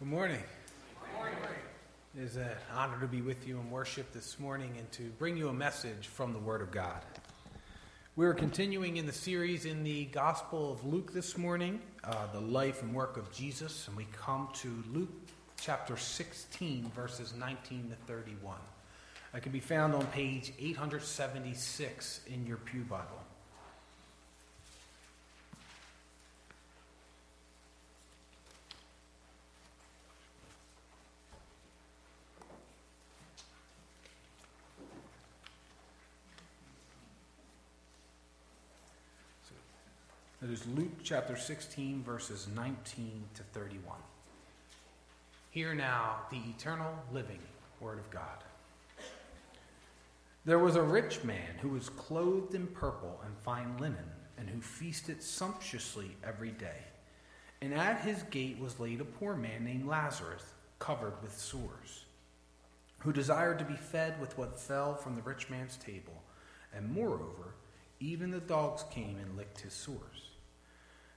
Good morning. Good morning. It is an honor to be with you in worship this morning and to bring you a message from the Word of God. We're continuing in the series in the Gospel of Luke this morning, uh, the life and work of Jesus, and we come to Luke chapter 16, verses 19 to 31. It can be found on page 876 in your Pew Bible. Is Luke chapter 16, verses 19 to 31. Hear now the eternal living Word of God. There was a rich man who was clothed in purple and fine linen, and who feasted sumptuously every day. And at his gate was laid a poor man named Lazarus, covered with sores, who desired to be fed with what fell from the rich man's table. And moreover, even the dogs came and licked his sores.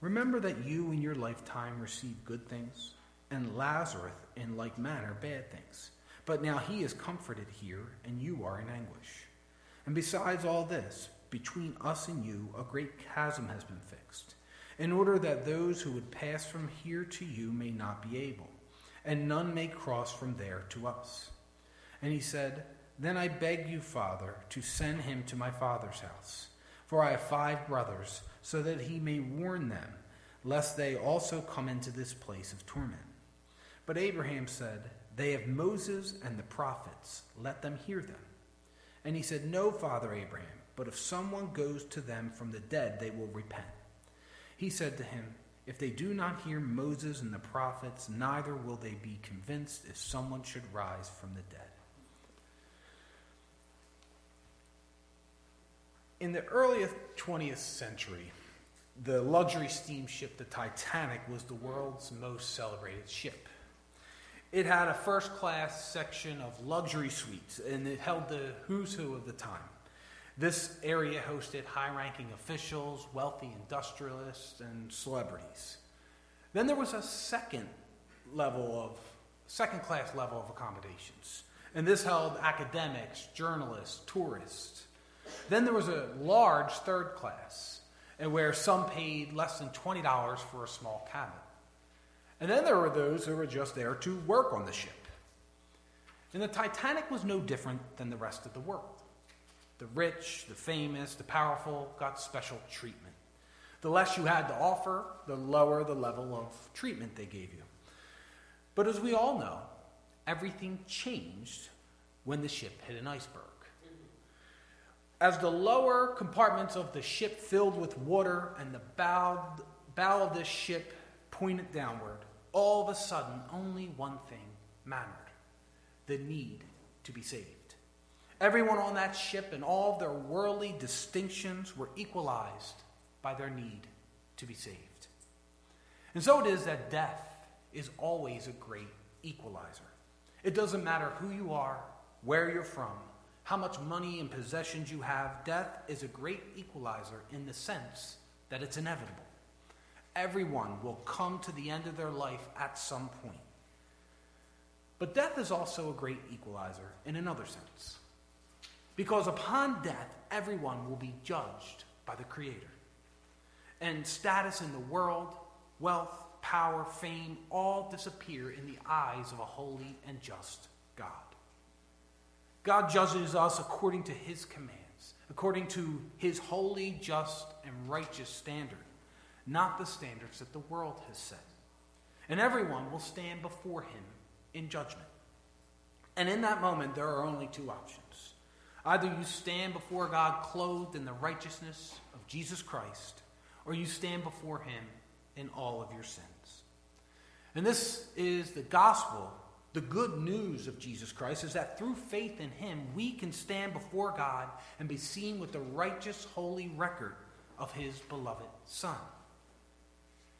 Remember that you in your lifetime received good things, and Lazarus in like manner bad things. But now he is comforted here, and you are in anguish. And besides all this, between us and you a great chasm has been fixed, in order that those who would pass from here to you may not be able, and none may cross from there to us. And he said, Then I beg you, Father, to send him to my father's house, for I have five brothers so that he may warn them, lest they also come into this place of torment. But Abraham said, They have Moses and the prophets, let them hear them. And he said, No, Father Abraham, but if someone goes to them from the dead, they will repent. He said to him, If they do not hear Moses and the prophets, neither will they be convinced if someone should rise from the dead. In the earliest 20th century, the luxury steamship, the Titanic, was the world's most celebrated ship. It had a first class section of luxury suites, and it held the who's who of the time. This area hosted high ranking officials, wealthy industrialists, and celebrities. Then there was a second level of, second class level of accommodations, and this held academics, journalists, tourists. Then there was a large third class, and where some paid less than $20 for a small cabin. And then there were those who were just there to work on the ship. And the Titanic was no different than the rest of the world. The rich, the famous, the powerful got special treatment. The less you had to offer, the lower the level of treatment they gave you. But as we all know, everything changed when the ship hit an iceberg. As the lower compartments of the ship filled with water and the bow, bow of the ship pointed downward, all of a sudden only one thing mattered the need to be saved. Everyone on that ship and all of their worldly distinctions were equalized by their need to be saved. And so it is that death is always a great equalizer. It doesn't matter who you are, where you're from, how much money and possessions you have, death is a great equalizer in the sense that it's inevitable. Everyone will come to the end of their life at some point. But death is also a great equalizer in another sense. Because upon death, everyone will be judged by the Creator. And status in the world, wealth, power, fame, all disappear in the eyes of a holy and just God. God judges us according to his commands, according to his holy, just, and righteous standard, not the standards that the world has set. And everyone will stand before him in judgment. And in that moment, there are only two options. Either you stand before God clothed in the righteousness of Jesus Christ, or you stand before him in all of your sins. And this is the gospel The good news of Jesus Christ is that through faith in him, we can stand before God and be seen with the righteous, holy record of his beloved Son.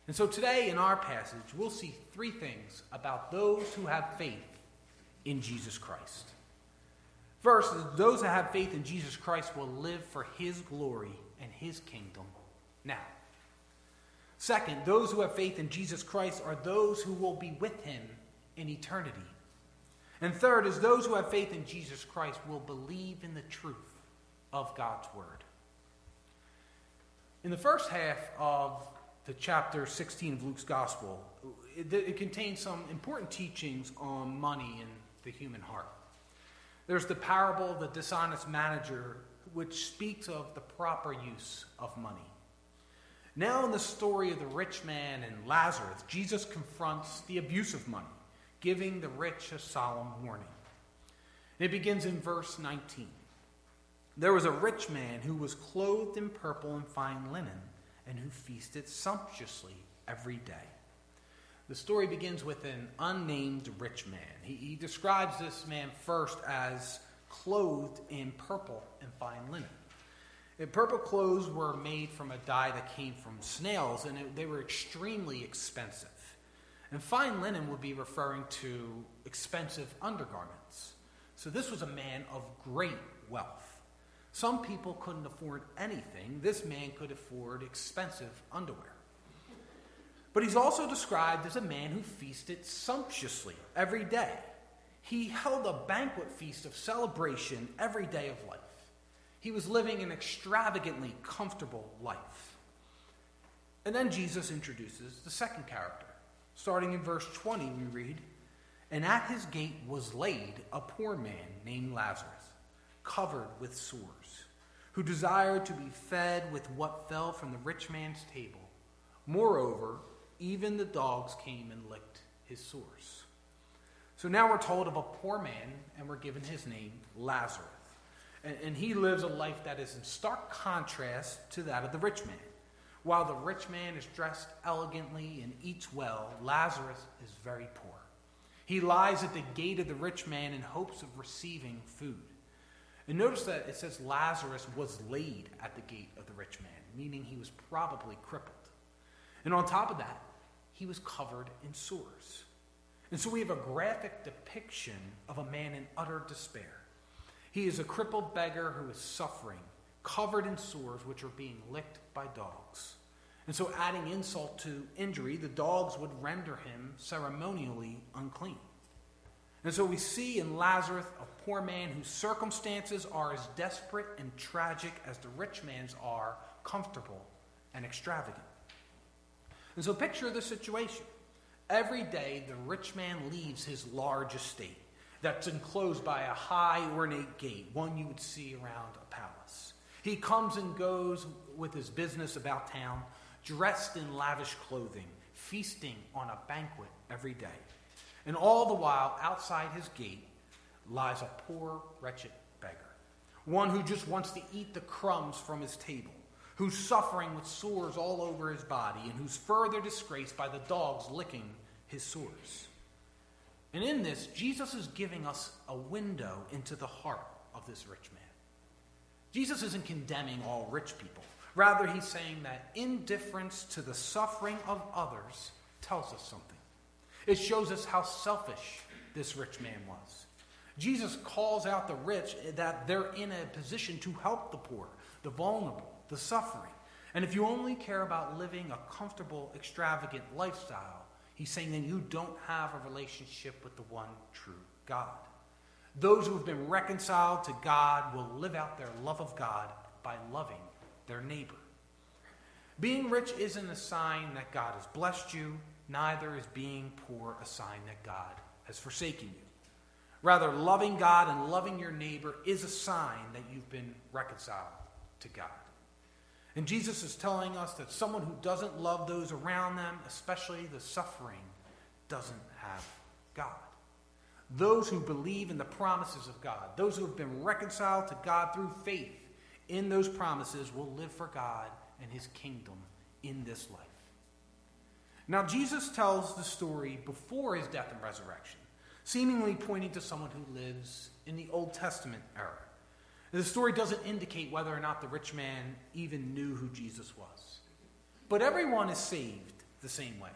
And so today in our passage, we'll see three things about those who have faith in Jesus Christ. First, those that have faith in Jesus Christ will live for his glory and his kingdom now. Second, those who have faith in Jesus Christ are those who will be with him in eternity. And third is those who have faith in Jesus Christ will believe in the truth of God's word. In the first half of the chapter 16 of Luke's gospel, it, it contains some important teachings on money and the human heart. There's the parable of the dishonest manager, which speaks of the proper use of money. Now, in the story of the rich man and Lazarus, Jesus confronts the abuse of money, giving the rich a solemn warning. It begins in verse 19. There was a rich man who was clothed in purple and fine linen, and who feasted sumptuously every day. The story begins with an unnamed rich man. He, he, describes this man first as clothed in purple and fine linen. And purple clothes were made from a dye that came from snails, and it, they were extremely expensive. And fine linen would be referring to expensive undergarments. So this was a man of great wealth. Some people couldn't afford anything. This man could afford expensive underwear. But he's also described as a man who feasted sumptuously every day. He held a banquet feast of celebration every day of life. He was living an extravagantly comfortable life. And then Jesus introduces the second character. Starting in verse 20, we read, And at his gate was laid a poor man named Lazarus, covered with sores, who desired to be fed with what fell from the rich man's table. Moreover, even the dogs came and licked his sores. So now we're told of a poor man, and we're given his name, Lazarus. And, and, he lives a life that is in stark contrast to that of the rich man. While the rich man is dressed elegantly and eats well, Lazarus is very poor. He lies at the gate of the rich man in hopes of receiving food. And notice that it says Lazarus was laid at the gate of the rich man, meaning he was probably crippled. And on top of that, he was covered in sores. And so we have a graphic depiction of a man in utter despair. He is a crippled beggar who is suffering, covered in sores which are being licked by dogs. And so, adding insult to injury, the dogs would render him ceremonially unclean. And so, we see in Lazarus a poor man whose circumstances are as desperate and tragic as the rich man's are comfortable and extravagant. And so picture the situation. Every day, the rich man leaves his large estate that's enclosed by a high, ornate gate, one you would see around a palace. He comes and goes with his business about town, dressed in lavish clothing, feasting on a banquet every day. And all the while, outside his gate lies a poor, wretched beggar, one who just wants to eat the crumbs from his table who's suffering with sores all over his body, and who's further disgraced by the dogs licking his sores. And in this, Jesus is giving us a window into the heart of this rich man. Jesus isn't condemning all rich people. Rather, he's saying that indifference to the suffering of others tells us something. It shows us how selfish this rich man was. Jesus calls out the rich that they're in a position to help the poor, the vulnerable, the suffering. And if you only care about living a comfortable, extravagant lifestyle, he's saying then you don't have a relationship with the one true God. Those who have been reconciled to God will live out their love of God by loving their neighbor. Being rich isn't a sign that God has blessed you, neither is being poor a sign that God has forsaken you. Rather, loving God and loving your neighbor is a sign that you've been reconciled to God. And Jesus is telling us that someone who doesn't love those around them, especially the suffering, doesn't have God. Those who believe in the promises of God, those who have been reconciled to God through faith in those promises, will live for God and his kingdom in this life. Now, Jesus tells the story before his death and resurrection. seemingly pointing to someone who lives in the Old Testament era. The story doesn't indicate whether or not the rich man even knew who Jesus was. But everyone is saved the same way.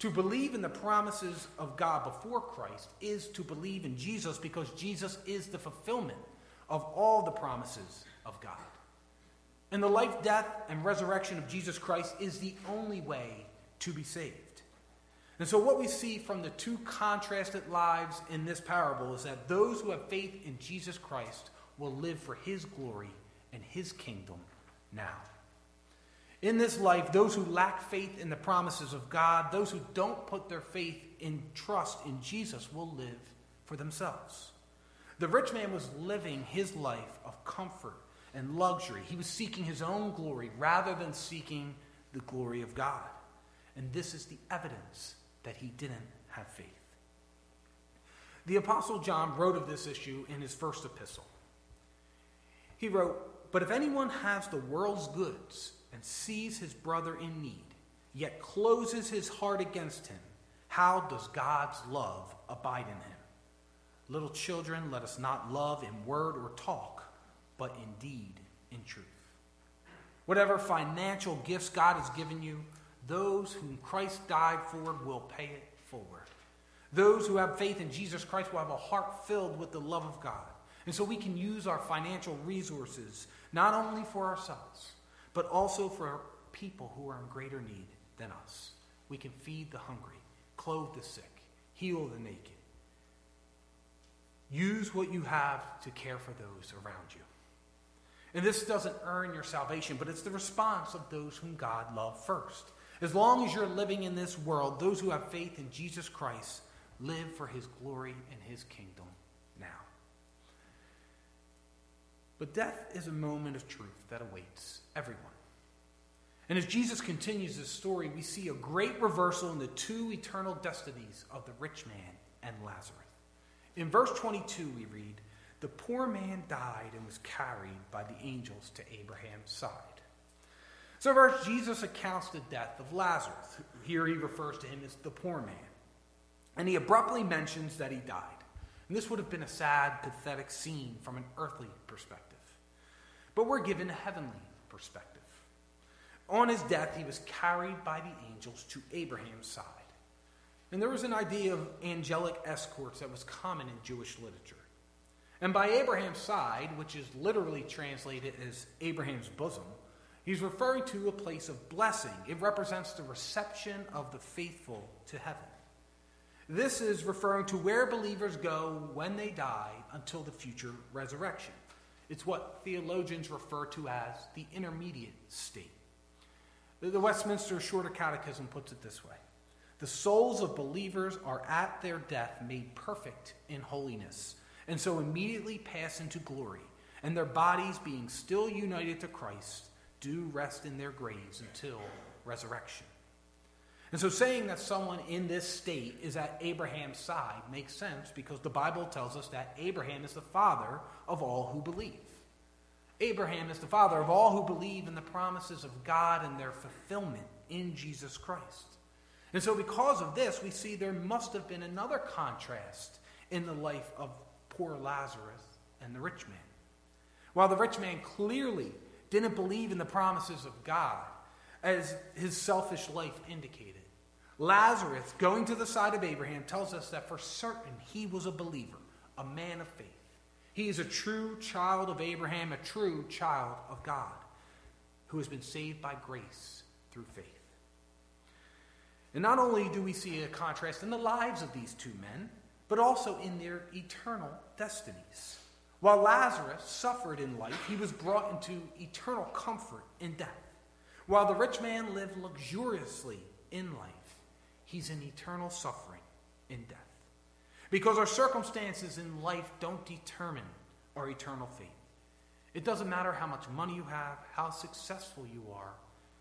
To believe in the promises of God before Christ is to believe in Jesus because Jesus is the fulfillment of all the promises of God. And the life, death, and resurrection of Jesus Christ is the only way to be saved. And so, what we see from the two contrasted lives in this parable is that those who have faith in Jesus Christ will live for his glory and his kingdom now. In this life, those who lack faith in the promises of God, those who don't put their faith in trust in Jesus, will live for themselves. The rich man was living his life of comfort and luxury. He was seeking his own glory rather than seeking the glory of God. And this is the evidence that he didn't have faith. The Apostle John wrote of this issue in his first epistle. He wrote, But if anyone has the world's goods and sees his brother in need, yet closes his heart against him, how does God's love abide in him? Little children, let us not love in word or talk, but in deed, in truth. Whatever financial gifts God has given you, those whom Christ died for will pay it forward. Those who have faith in Jesus Christ will have a heart filled with the love of God. And so we can use our financial resources not only for ourselves, but also for people who are in greater need than us. We can feed the hungry, clothe the sick, heal the naked. Use what you have to care for those around you. And this doesn't earn your salvation, but it's the response of those whom God loved first. As long as you're living in this world, those who have faith in Jesus Christ live for his glory and his kingdom now. But death is a moment of truth that awaits everyone. And as Jesus continues his story, we see a great reversal in the two eternal destinies of the rich man and Lazarus. In verse 22, we read, The poor man died and was carried by the angels to Abraham's side. So, first, Jesus accounts the death of Lazarus. Here he refers to him as the poor man. And he abruptly mentions that he died. And this would have been a sad, pathetic scene from an earthly perspective. But we're given a heavenly perspective. On his death, he was carried by the angels to Abraham's side. And there was an idea of angelic escorts that was common in Jewish literature. And by Abraham's side, which is literally translated as Abraham's bosom, He's referring to a place of blessing. It represents the reception of the faithful to heaven. This is referring to where believers go when they die until the future resurrection. It's what theologians refer to as the intermediate state. The Westminster Shorter Catechism puts it this way The souls of believers are at their death made perfect in holiness, and so immediately pass into glory, and their bodies being still united to Christ do rest in their graves until resurrection. And so saying that someone in this state is at Abraham's side makes sense because the Bible tells us that Abraham is the father of all who believe. Abraham is the father of all who believe in the promises of God and their fulfillment in Jesus Christ. And so, because of this, we see there must have been another contrast in the life of poor Lazarus and the rich man. While the rich man clearly didn't believe in the promises of God, as his selfish life indicated. Lazarus, going to the side of Abraham, tells us that for certain he was a believer, a man of faith. He is a true child of Abraham, a true child of God, who has been saved by grace through faith. And not only do we see a contrast in the lives of these two men, but also in their eternal destinies. While Lazarus suffered in life, he was brought into eternal comfort in death. While the rich man lived luxuriously in life, he's in eternal suffering in death. Because our circumstances in life don't determine our eternal fate. It doesn't matter how much money you have, how successful you are,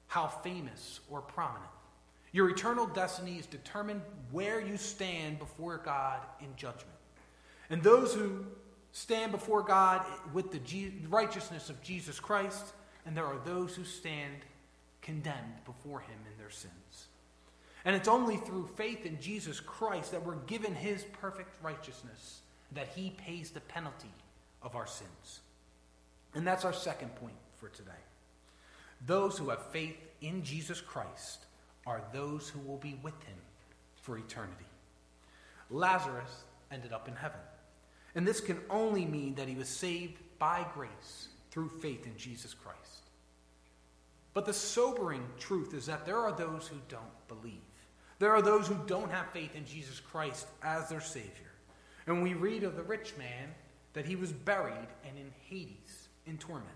how famous or prominent. Your eternal destiny is determined where you stand before God in judgment. And those who stand before God with the righteousness of Jesus Christ, and there are those who stand condemned before him in their sins. And it's only through faith in Jesus Christ that we're given his perfect righteousness, that he pays the penalty of our sins. And that's our second point for today. Those who have faith in Jesus Christ are those who will be with him for eternity. Lazarus ended up in heaven. And this can only mean that he was saved by grace through faith in Jesus Christ. But the sobering truth is that there are those who don't believe. There are those who don't have faith in Jesus Christ as their Savior. And we read of the rich man that he was buried and in Hades in torment.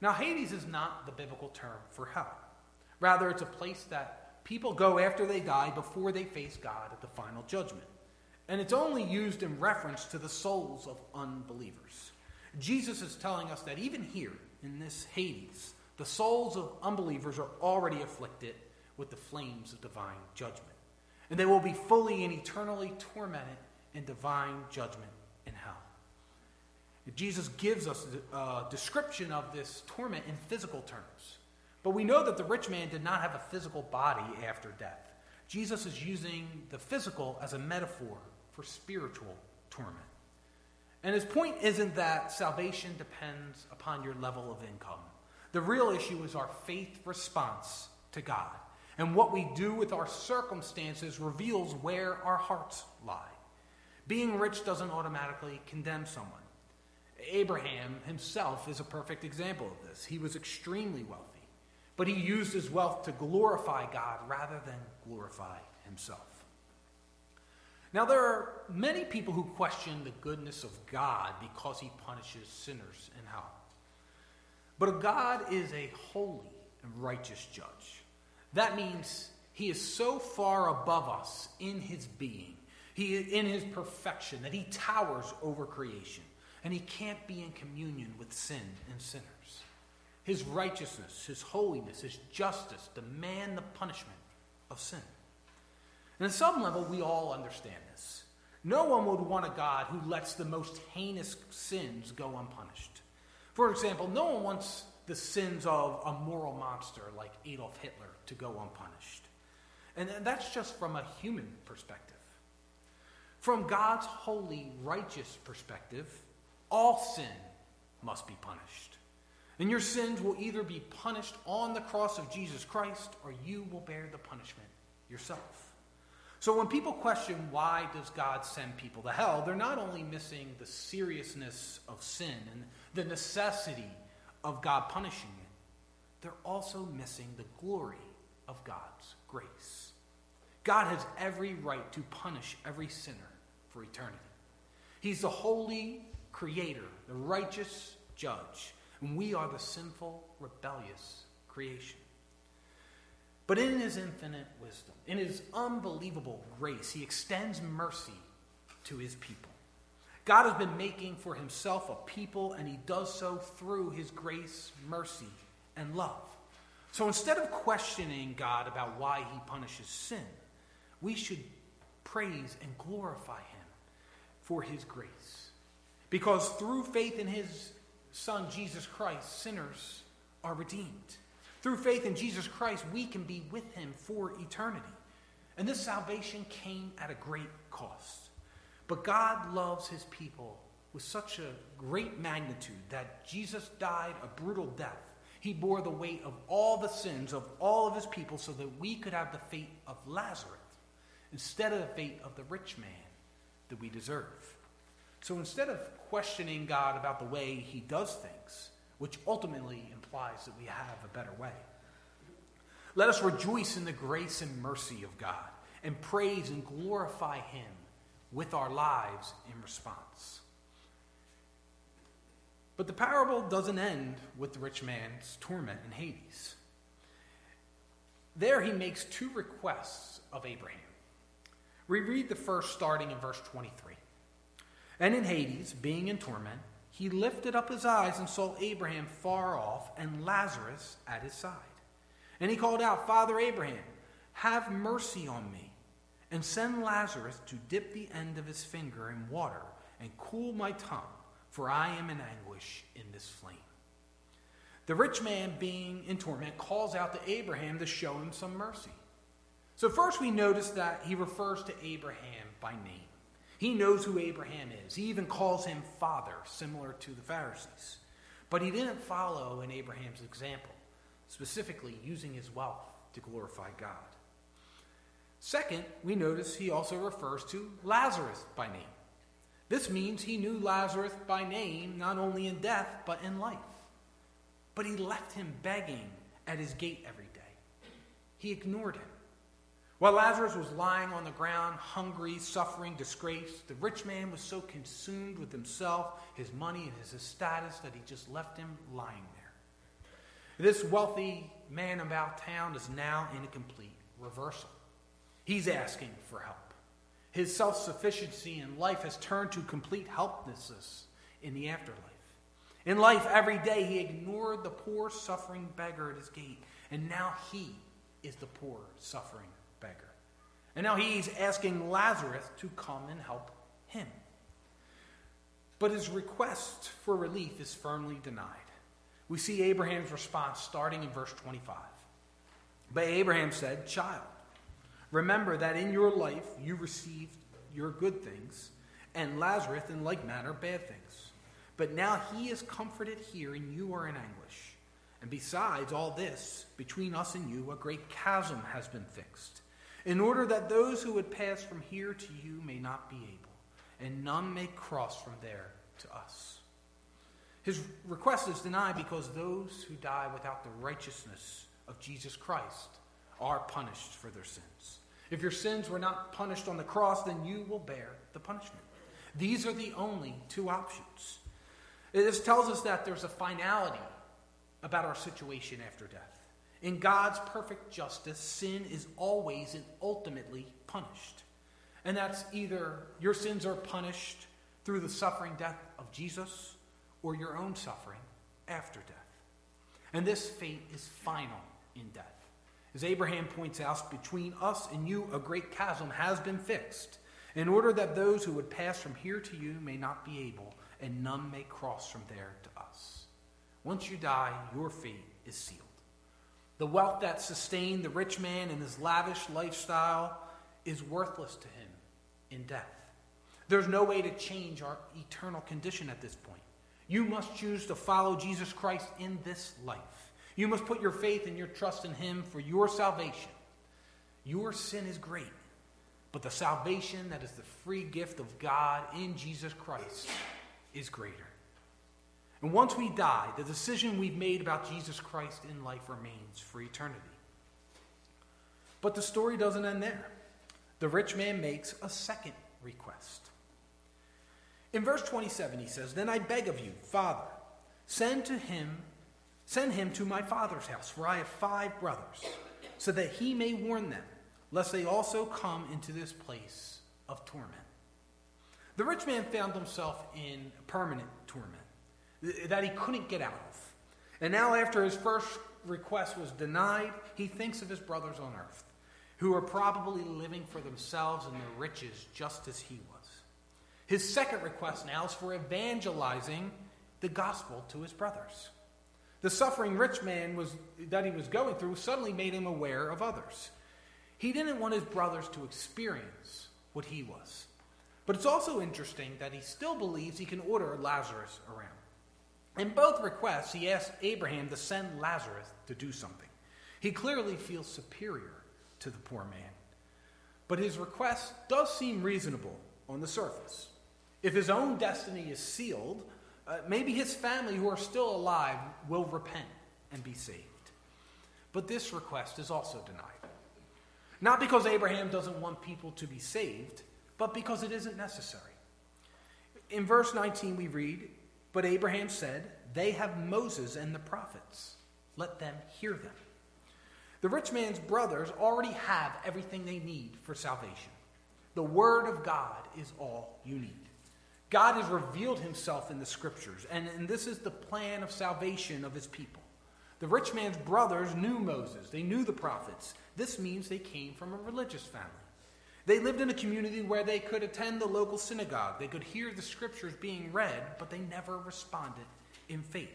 Now, Hades is not the biblical term for hell. Rather, it's a place that people go after they die before they face God at the final judgment. And it's only used in reference to the souls of unbelievers. Jesus is telling us that even here, in this Hades, the souls of unbelievers are already afflicted with the flames of divine judgment. And they will be fully and eternally tormented in divine judgment in hell. Jesus gives us a uh, description of this torment in physical terms. But we know that the rich man did not have a physical body after death. Jesus is using the physical as a metaphor for spiritual torment. And his point isn't that salvation depends upon your level of income. The real issue is our faith response to God. And what we do with our circumstances reveals where our hearts lie. Being rich doesn't automatically condemn someone. Abraham himself is a perfect example of this. He was extremely wealthy, but he used his wealth to glorify God rather than glorify himself. Now, there are many people who question the goodness of God because he punishes sinners in hell. But God is a holy and righteous judge. That means he is so far above us in his being, he in his perfection, that he towers over creation, and he can't be in communion with sin and sinners. His righteousness, his holiness, his justice demand the punishment of sin. And at some level, we all understand this. No one would want a God who lets the most heinous sins go unpunished. For example, no one wants the sins of a moral monster like Adolf Hitler to go unpunished. And that's just from a human perspective. From God's holy, righteous perspective, all sin must be punished. And your sins will either be punished on the cross of Jesus Christ or you will bear the punishment yourself. So when people question why does God send people to hell, they're not only missing the seriousness of sin and the necessity of God punishing it, they're also missing the glory of God's grace. God has every right to punish every sinner for eternity. He's the holy creator, the righteous judge, and we are the sinful, rebellious creation. But in his infinite wisdom, in his unbelievable grace, he extends mercy to his people. God has been making for himself a people, and he does so through his grace, mercy, and love. So instead of questioning God about why he punishes sin, we should praise and glorify him for his grace. Because through faith in his Son, Jesus Christ, sinners are redeemed. Through faith in Jesus Christ, we can be with him for eternity. And this salvation came at a great cost. But God loves his people with such a great magnitude that Jesus died a brutal death. He bore the weight of all the sins of all of his people so that we could have the fate of Lazarus instead of the fate of the rich man that we deserve. So instead of questioning God about the way he does things, which ultimately implies that we have a better way. Let us rejoice in the grace and mercy of God and praise and glorify Him with our lives in response. But the parable doesn't end with the rich man's torment in Hades. There he makes two requests of Abraham. We read the first starting in verse 23. And in Hades, being in torment, he lifted up his eyes and saw Abraham far off and Lazarus at his side. And he called out, Father Abraham, have mercy on me, and send Lazarus to dip the end of his finger in water and cool my tongue, for I am in anguish in this flame. The rich man, being in torment, calls out to Abraham to show him some mercy. So, first we notice that he refers to Abraham by name. He knows who Abraham is. He even calls him father, similar to the Pharisees. But he didn't follow in Abraham's example, specifically using his wealth to glorify God. Second, we notice he also refers to Lazarus by name. This means he knew Lazarus by name not only in death, but in life. But he left him begging at his gate every day. He ignored him. While Lazarus was lying on the ground, hungry, suffering, disgraced, the rich man was so consumed with himself, his money, and his status that he just left him lying there. This wealthy man about town is now in a complete reversal. He's asking for help. His self sufficiency in life has turned to complete helplessness in the afterlife. In life, every day, he ignored the poor, suffering beggar at his gate, and now he is the poor, suffering beggar. And now he's asking Lazarus to come and help him. But his request for relief is firmly denied. We see Abraham's response starting in verse 25. But Abraham said, Child, remember that in your life you received your good things, and Lazarus in like manner bad things. But now he is comforted here, and you are in anguish. And besides all this, between us and you, a great chasm has been fixed in order that those who would pass from here to you may not be able, and none may cross from there to us. His request is denied because those who die without the righteousness of Jesus Christ are punished for their sins. If your sins were not punished on the cross, then you will bear the punishment. These are the only two options. This tells us that there's a finality about our situation after death. In God's perfect justice, sin is always and ultimately punished. And that's either your sins are punished through the suffering death of Jesus or your own suffering after death. And this fate is final in death. As Abraham points out, between us and you a great chasm has been fixed, in order that those who would pass from here to you may not be able, and none may cross from there to us. Once you die, your fate is sealed. The wealth that sustained the rich man in his lavish lifestyle is worthless to him in death. There's no way to change our eternal condition at this point. You must choose to follow Jesus Christ in this life. You must put your faith and your trust in him for your salvation. Your sin is great, but the salvation that is the free gift of God in Jesus Christ is greater. And once we die, the decision we've made about Jesus Christ in life remains for eternity. But the story doesn't end there. The rich man makes a second request. In verse 27, he says, Then I beg of you, Father, send to him, send him to my father's house, for I have five brothers, so that he may warn them, lest they also come into this place of torment. The rich man found himself in permanent torment that he couldn't get out of. And now, after his first request was denied, he thinks of his brothers on earth, who are probably living for themselves and their riches just as he was. His second request now is for evangelizing the gospel to his brothers. The suffering rich man was, that he was going through suddenly made him aware of others. He didn't want his brothers to experience what he was. But it's also interesting that he still believes he can order Lazarus around. In both requests, he asks Abraham to send Lazarus to do something. He clearly feels superior to the poor man. But his request does seem reasonable on the surface. If his own destiny is sealed, uh, maybe his family who are still alive will repent and be saved. But this request is also denied. Not because Abraham doesn't want people to be saved, but because it isn't necessary. In verse 19, we read, but Abraham said, They have Moses and the prophets. Let them hear them. The rich man's brothers already have everything they need for salvation. The Word of God is all you need. God has revealed himself in the Scriptures, and, and this is the plan of salvation of his people. The rich man's brothers knew Moses, they knew the prophets. This means they came from a religious family. They lived in a community where they could attend the local synagogue. They could hear the scriptures being read, but they never responded in faith.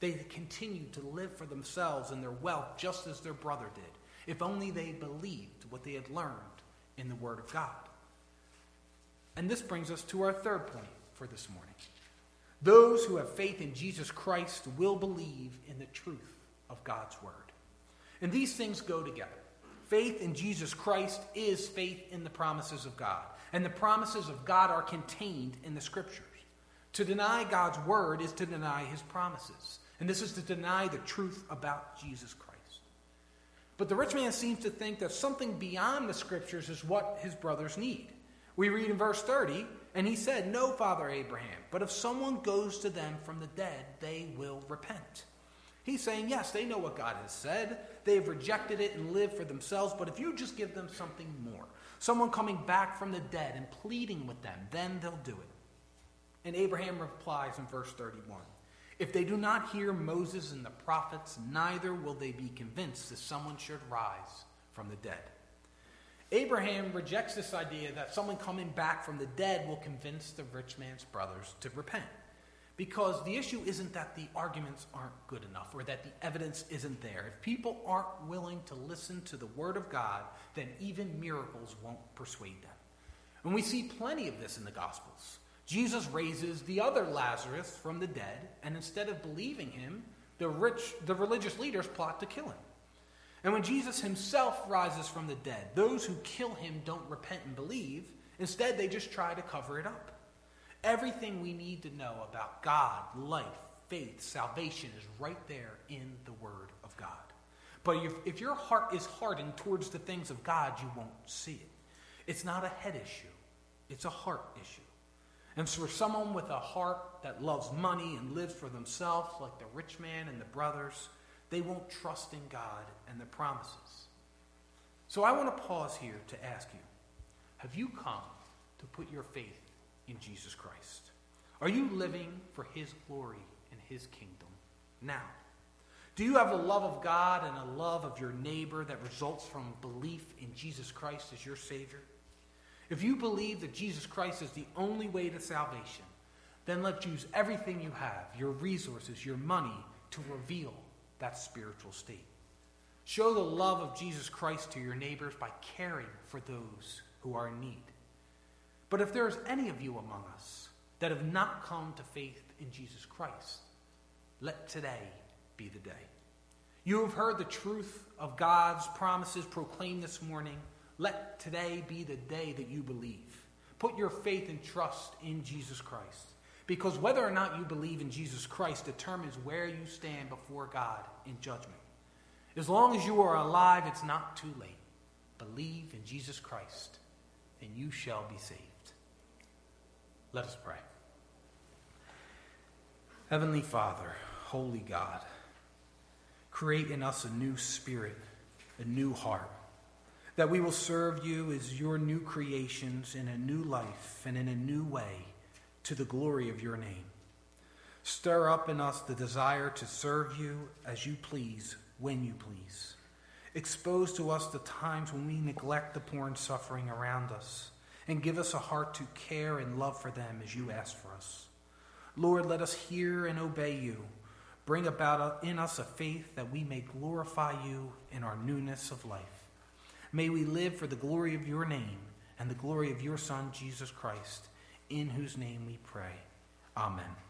They continued to live for themselves and their wealth just as their brother did, if only they believed what they had learned in the Word of God. And this brings us to our third point for this morning. Those who have faith in Jesus Christ will believe in the truth of God's Word. And these things go together. Faith in Jesus Christ is faith in the promises of God. And the promises of God are contained in the Scriptures. To deny God's Word is to deny His promises. And this is to deny the truth about Jesus Christ. But the rich man seems to think that something beyond the Scriptures is what his brothers need. We read in verse 30, and he said, No, Father Abraham, but if someone goes to them from the dead, they will repent. He's saying, Yes, they know what God has said. They have rejected it and lived for themselves, but if you just give them something more, someone coming back from the dead and pleading with them, then they'll do it. And Abraham replies in verse 31 If they do not hear Moses and the prophets, neither will they be convinced that someone should rise from the dead. Abraham rejects this idea that someone coming back from the dead will convince the rich man's brothers to repent. Because the issue isn't that the arguments aren't good enough or that the evidence isn't there. If people aren't willing to listen to the Word of God, then even miracles won't persuade them. And we see plenty of this in the Gospels. Jesus raises the other Lazarus from the dead, and instead of believing him, the rich the religious leaders plot to kill him. And when Jesus himself rises from the dead, those who kill him don't repent and believe. Instead, they just try to cover it up. Everything we need to know about God, life, faith, salvation is right there in the Word of God. But if, if your heart is hardened towards the things of God, you won't see it. It's not a head issue, it's a heart issue. And so for someone with a heart that loves money and lives for themselves, like the rich man and the brothers, they won't trust in God and the promises. So I want to pause here to ask you have you come to put your faith in Jesus Christ? Are you living for His glory and His kingdom now? Do you have a love of God and a love of your neighbor that results from belief in Jesus Christ as your Savior? If you believe that Jesus Christ is the only way to salvation, then let's use everything you have, your resources, your money, to reveal that spiritual state. Show the love of Jesus Christ to your neighbors by caring for those who are in need. But if there is any of you among us that have not come to faith in Jesus Christ, let today be the day. You have heard the truth of God's promises proclaimed this morning. Let today be the day that you believe. Put your faith and trust in Jesus Christ. Because whether or not you believe in Jesus Christ determines where you stand before God in judgment. As long as you are alive, it's not too late. Believe in Jesus Christ, and you shall be saved. Let us pray. Heavenly Father, Holy God, create in us a new spirit, a new heart, that we will serve you as your new creations in a new life and in a new way to the glory of your name. Stir up in us the desire to serve you as you please, when you please. Expose to us the times when we neglect the poor and suffering around us, and give us a heart to care and love for them as you ask for us. Lord, let us hear and obey you. Bring about in us a faith that we may glorify you in our newness of life. May we live for the glory of your name and the glory of your Son, Jesus Christ in whose name we pray. Amen.